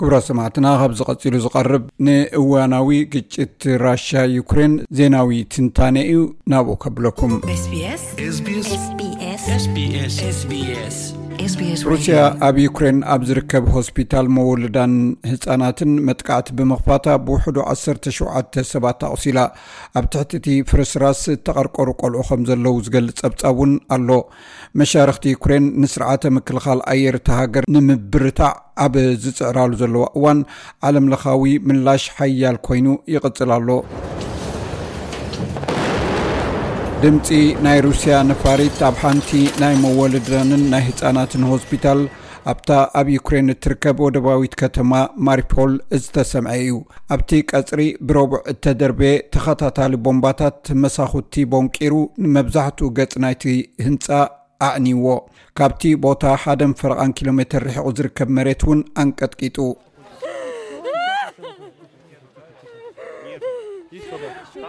ክቡራ ሰማዕትና ካብዚ ቀፂሉ ዝቐርብ ንእዋናዊ ግጭት ራሽያ ዩክሬን ዜናዊ ትንታነ እዩ። ናብኡ ከብለኩም ሩስያ ኣብ ዩክሬን ኣብ ዝርከብ ሆስፒታል መወልዳን ህፃናትን መጥቃዕቲ ብምኽፋታ ብውሕዱ 17 ሰባት ኣቑሲላ። ኣብ ትሕቲ እቲ ፍርስራስ ተቐርቀሩ ቆልዑ ከም ዘለው ዝገልፅ ፀብፃብ እውን ኣሎ። መሻርክቲ ዩክሬን ንስርዓተ ምክልኻል ኣየር እተሃገር ንምብርታዕ ኣብ ዝፅዕራሉ ዘለዋ እዋን ዓለምለኻዊ ምላሽ ሓያል ኮይኑ ይቕፅል ኣሎ ድምፂ ናይ ሩስያ ነፋሪት ኣብ ሓንቲ ናይ መወለድዳንን ናይ ህፃናትን ሆስፒታል ኣብታ ኣብ ዩክሬን እትርከብ ወደባዊት ከተማ ማሪፖል ዝተሰምዐ እዩ። ኣብቲ ቀፅሪ ብረቡዕ እተደርበየ ተኸታታሊ ቦምባታት መሳኹቲ ቦንቂሩ ንመብዛሕትኡ ገጽ ናይቲ ህንፃ ኣዕኒዎ። ካብቲ ቦታ ሓደ ፈረቓን ኪሎ ሜትር ርሒቑ ዝርከብ መሬት እውን ኣንቀጥቂጡ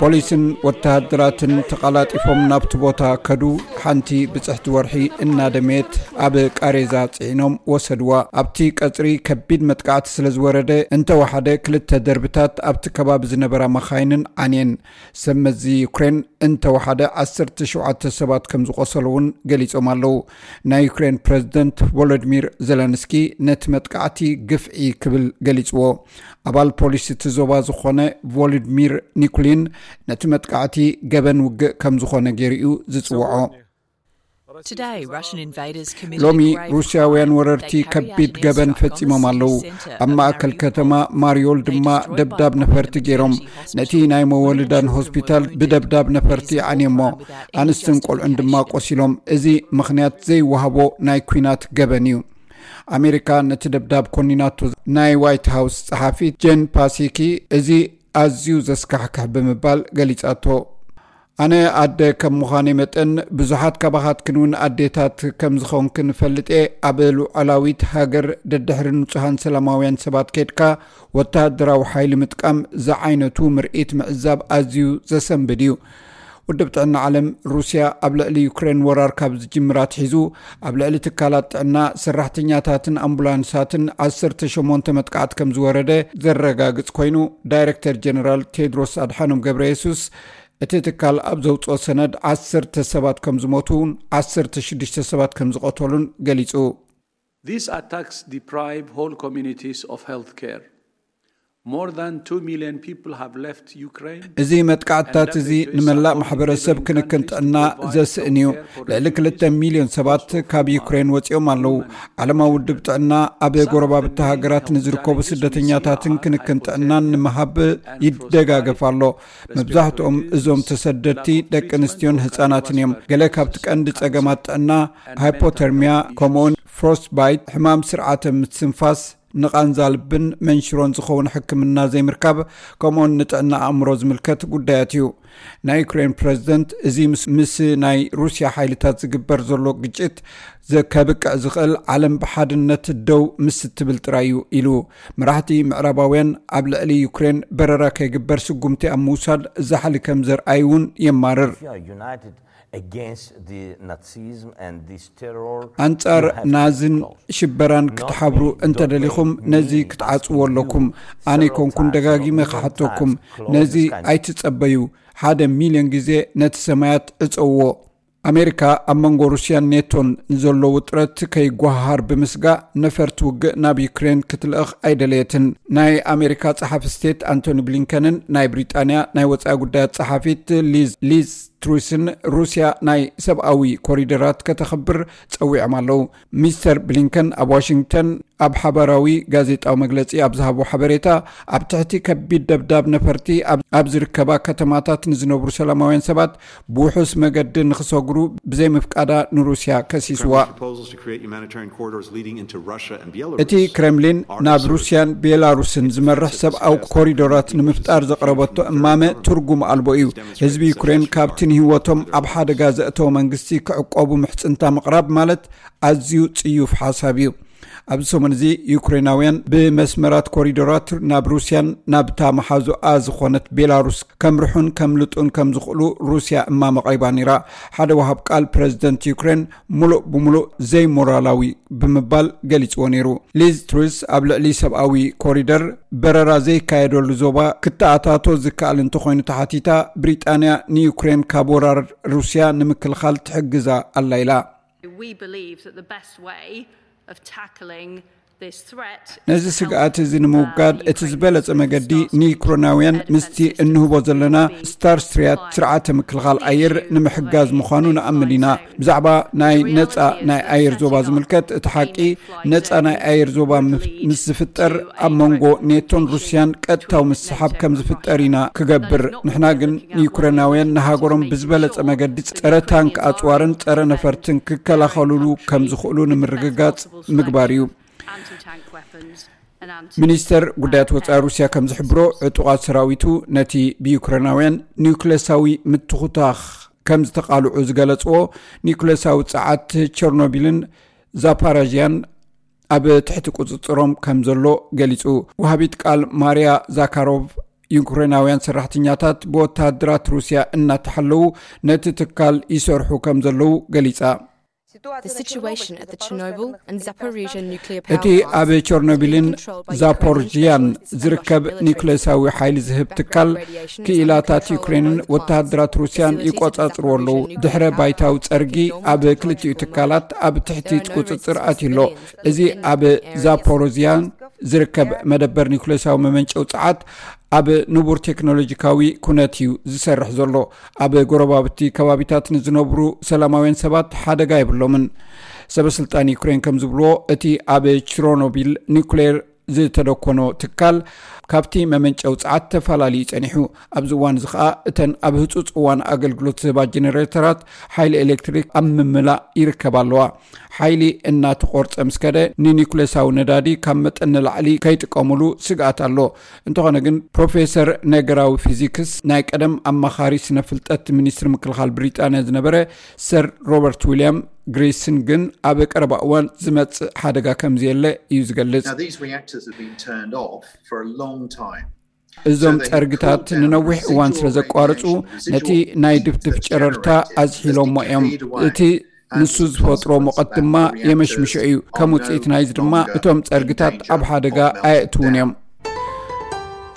ፖሊስን ወተሃደራትን ተቐላጢፎም ናብቲ ቦታ ከዱ። ሓንቲ ብፅሕቲ ወርሒ እናደሜት ኣብ ቃሬዛ ፅዒኖም ወሰድዋ። ኣብቲ ቀፅሪ ከቢድ መጥቃዕቲ ስለ ዝወረደ እንተወሓደ ክልተ ደርብታት ኣብቲ ከባቢ ዝነበራ መኻይንን ዓንየን ሰመዚ ዩክሬን እንተወሓደ 17 ሰባት ከም ዝቆሰሉ እውን ገሊፆም ኣለው ናይ ዩክሬን ፕረዚደንት ቮሎዲሚር ዘለንስኪ ነቲ መጥቃዕቲ ግፍዒ ክብል ገሊፅዎ። ኣባል ፖሊስ እቲ ዞባ ዝኾነ ቮሎድሚር ኒኩሊን ነቲ መጥቃዕቲ ገበን ውግእ ከም ዝኾነ ገይሩኡ ዝፅውዖ። ሎሚ ሩስያውያን ወረርቲ ከቢድ ገበን ፈፂሞም ኣለው ኣብ ማእከል ከተማ ማርዮል ድማ ደብዳብ ነፈርቲ ገይሮም። ነቲ ናይ መወልዳን ሆስፒታል ብደብዳብ ነፈርቲ ዓንየሞ ኣንስትን ቆልዑን ድማ ቆሲሎም እዚ ምክንያት ዘይወሃቦ ናይ ኩናት ገበን እዩ። ኣሜሪካ ነቲ ደብዳብ ኮኒናቶ ናይ ዋይት ሃውስ ፀሓፊት ጀን ፓሲኪ እዚ ኣዝዩ ዘስካሕክሕ ብምባል ገሊፃቶ ኣነ ኣደ ከም ምዃነይ መጠን ብዙሓት ካባኻትክን'ውን ኣዴታት ከም ዝኸውንክ ንፈልጥ ኣብ ሉዓላዊት ሃገር ደድሕሪ ንፁሃን ሰላማውያን ሰባት ከድካ ወተሃደራዊ ሓይሊ ምጥቃም ዝዓይነቱ ምርኢት ምዕዛብ ኣዝዩ ዘሰንብድ እዩ ውድብ ጥዕና ዓለም ሩስያ ኣብ ልዕሊ ዩክሬን ወራር ካብ ዝጅምራት ሒዙ ኣብ ልዕሊ ትካላት ጥዕና ሰራሕተኛታትን ኣምቡላንሳትን 18 መጥቃዕቲ ከም ዝወረደ ዘረጋግፅ ኮይኑ ዳይረክተር ጀነራል ቴድሮስ ኣድሓኖም ገብረ የሱስ እቲ ትካል ኣብ ዘውፅኦ ሰነድ 1 ሰባት ከም ዝሞቱን 16 ሰባት ከም ዝቐተሉን ገሊፁ እዚ መጥቃዕትታት እዚ ንመላእ ማሕበረሰብ ክንክን ጥዕና ዘስእን እዩ ልዕሊ 2 ሚልዮን ሰባት ካብ ዩክሬን ወፂኦም ኣለው ዓለማዊ ውድብ ጥዕና ኣብ ጎረባብቲ ሃገራት ንዝርከቡ ስደተኛታትን ክንክን ጥዕናን ንምሃብ ይደጋገፍ ኣሎ መብዛሕትኦም እዞም ተሰደድቲ ደቂ ኣንስትዮን ህፃናትን እዮም። ገለ ካብቲ ቀንዲ ፀገማት ጥዕና ሃይፖተርሚያ ከምኡውን ፍሮስትባይት ሕማም ስርዓተ ምትስንፋስ ንቓንዛ ልብን መንሽሮን ዝኸውን ሕክምና ዘይምርካብ ከምኡውን ንጥዕና ኣእምሮ ዝምልከት ጉዳያት እዩ። ናይ ዩክሬን ፕረዚደንት እዚ ምስ ናይ ሩስያ ሓይልታት ዝግበር ዘሎ ግጭት ከብቅዕ ዝኽእል ዓለም ብሓድነት ደው ምስ እትብል ጥራይ እዩ ኢሉ መራሕቲ ምዕራባውያን ኣብ ልዕሊ ዩክሬን በረራ ከይግበር ስጉምቲ ኣብ ምውሳድ ዛሓሊ ከም ዘርኣይ እውን የማርር። ኣንጻር ናዝን ሽበራን ክትሓብሩ እንተደሊኹም ነዚ ክትዓፅዎ ኣለኩም ኣነ ይኮንኩን ደጋጊመ ካሓተኩም ነዚ ኣይትፀበዩ ሓደ ሚልዮን ግዜ ነቲ ሰማያት ዕፀውዎ ኣሜሪካ ኣብ መንጎ ሩስያን ኔቶን ንዘሎ ውጥረት ከይጓሃር ብምስጋእ ነፈርቲ ውግእ ናብ ዩክሬን ክትልእኽ ኣይደለየትን። ናይ ኣሜሪካ ፀሓፊ ስቴት ኣንቶኒ ብሊንከንን ናይ ብሪጣንያ ናይ ወፃኢ ጉዳያት ፀሓፊት ሊዝ ትሩስን ሩስያ ናይ ሰብኣዊ ኮሪደራት ከተኽብር ፀዊዖም ኣለው ሚስተር ብሊንከን ኣብ ዋሽንግተን ኣብ ሓበራዊ ጋዜጣዊ መግለፂ ኣብ ዝሃቦ ሓበሬታ ኣብ ትሕቲ ከቢድ ደብዳብ ነፈርቲ ኣብ ዝርከባ ከተማታት ንዝነብሩ ሰላማውያን ሰባት ብውሑስ መገዲ ንክሰግሩ ብዘይ ምፍቃዳ ንሩስያ ከሲስዋ። እቲ ክሬምሊን ናብ ሩስያን ቤላሩስን ዝመርሕ ሰብኣዊ ኮሪዶራት ንምፍጣር ዘቕረበቶ እማመ ትርጉም ኣልቦ እዩ። ህዝቢ ዩክሬን ካብቲ ንህወቶም ኣብ ሓደጋ ዘእተወ መንግስቲ ክዕቀቡ ምሕፅንታ ምቕራብ ማለት ኣዝዩ ፅዩፍ ሓሳብ እዩ ኣብዚ ሰሙን እዚ ዩክሬናውያን ብመስመራት ኮሪዶራት ናብ ሩስያን ናብታ መሓዙኣ ዝኾነት ቤላሩስ ከምርሑን ከምልጡን ከም ዝኽእሉ ሩስያ እማ መቕሪባ ነራ ሓደ ዋሃብ ቃል ፕረዚደንት ዩክሬን ሙሉእ ብሙሉእ ዘይ ሞራላዊ ብምባል ገሊፅዎ ነይሩ። ሊዝ ትሩስ ኣብ ልዕሊ ሰብኣዊ ኮሪደር በረራ ዘይካየደሉ ዞባ ክተኣታቶ ዝከኣል እንተኮይኑ ተሓቲታ ብሪጣንያ ንዩክሬን ካብ ወራር ሩስያ ንምክልኻል ትሕግዛ ኣላ ኢላ of tackling ነዚ ስግኣት እዚ ንምውጋድ እቲ ዝበለፀ መገዲ ንዩክሮናውያን ምስቲ እንህቦ ዘለና ስታርስትርያት ስርዓተ ምክልኻል ኣየር ንምሕጋዝ ምዃኑ ንኣምን ኢና። ብዛዕባ ናይ ነፃ ናይ ኣየር ዞባ ዝምልከት እቲ ሓቂ ነፃ ናይ ኣየር ዞባ ምስ ዝፍጠር ኣብ መንጎ ኔቶን ሩስያን ቀጥታዊ ምስሓብ ከም ዝፍጠር ኢና ክገብር። ንሕና ግን ንዩክሬናውያን ንሃገሮም ብዝበለፀ መገዲ ፀረ ታንክ ኣፅዋርን ፀረ ነፈርትን ክከላኸልሉ ከም ዝኽእሉ ንምርግጋፅ ምግባር እዩ ሚኒስተር ጉዳያት ወፃኢ ሩስያ ከም ዝሕብሮ ዕጡቓት ሰራዊቱ ነቲ ብዩክሬናውያን ኒውክሌሳዊ ምትኩታኽ ከም ዝተቓልዑ ዝገለፅዎ ኒውክሌሳዊ ፀዓት ቸርኖቢልን ዛፓራዥያን ኣብ ትሕቲ ቁፅፅሮም ከም ዘሎ ገሊፁ ወሃቢት ቃል ማርያ ዛካሮቭ ዩክሬናውያን ሰራሕተኛታት ብወተሃድራት ሩስያ እናተሓለዉ ነቲ ትካል ይሰርሑ ከም ዘለው ገሊፃ እቲ ኣብ ቸርኖቢልን ዛፖርዥያን ዝርከብ ኒውክሌሳዊ ሓይሊ ዝህብ ትካል ክኢላታት ዩክሬንን ወተሃድራት ሩስያን ይቆፃፅርዎ ኣለዉ ድሕረ ባይታዊ ፀርጊ ኣብ ክልትኡ ትካላት ኣብ ትሕቲ ቁፅፅር ኣትሎ እዚ ኣብ ዛፖሮዝያን ዝርከብ መደበር ኒውክሌሳዊ መመንጨው ፀዓት ኣብ ንቡር ቴክኖሎጂካዊ ኩነት እዩ ዝሰርሕ ዘሎ። ኣብ ጎረባብቲ ከባቢታት ንዝነብሩ ሰላማውያን ሰባት ሓደጋ ይብሎምን ሰበስልጣን ዩክሬን ከም ዝብልዎ እቲ ኣብ ችሮኖቢል ኒውክሌር ዝተደኮኖ ትካል ካብቲ መመንጨው ፀዓት ተፈላለዩ ፀኒሑ። ኣብዚ እዋን እዚ ከዓ እተን ኣብ ህፁፅ እዋን ኣገልግሎት ዝህባ ጀነሬተራት ሓይሊ ኤሌክትሪክ ኣብ ምምላእ ይርከብ ኣለዋ። ሓይሊ እናተቆርፀ ምስ ከደ ንኒኩሌራዊ ነዳዲ ካብ መጠን ንላዕሊ ከይጥቀምሉ ስግኣት ኣሎ። እንተኾነ ግን ፕሮፌሰር ነገራዊ ፊዚክስ ናይ ቀደም ኣማኻሪ ስነፍልጠት ሚኒስትሪ ምክልኻል ብሪጣንያ ዝነበረ ሰር ሮበርት ዊልያም ግሪስን ግን ኣብ ቀረባ እዋን ዝመፅእ ሓደጋ ከምዝየለ እዩ ዝገልፅ እዞም ፀርግታት ንነዊሕ እዋን ስለ ዘቋርፁ ነቲ ናይ ድፍድፍ ጨረርታ ኣዝሒሎሞ እዮም እቲ ንሱ ዝፈጥሮ ሙቐት ድማ የመሽምሾ እዩ። ከም ውፅኢት ናይዚ ድማ እቶም ፀርግታት ኣብ ሓደጋ ኣየእትውን እዮም።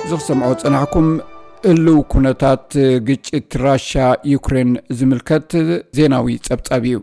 እዚ ክሰምዖ ፀናሕኩም እልው ኩነታት ግጭት ራሻ ዩክሬን ዝምልከት ዜናዊ ፀብፃብ እዩ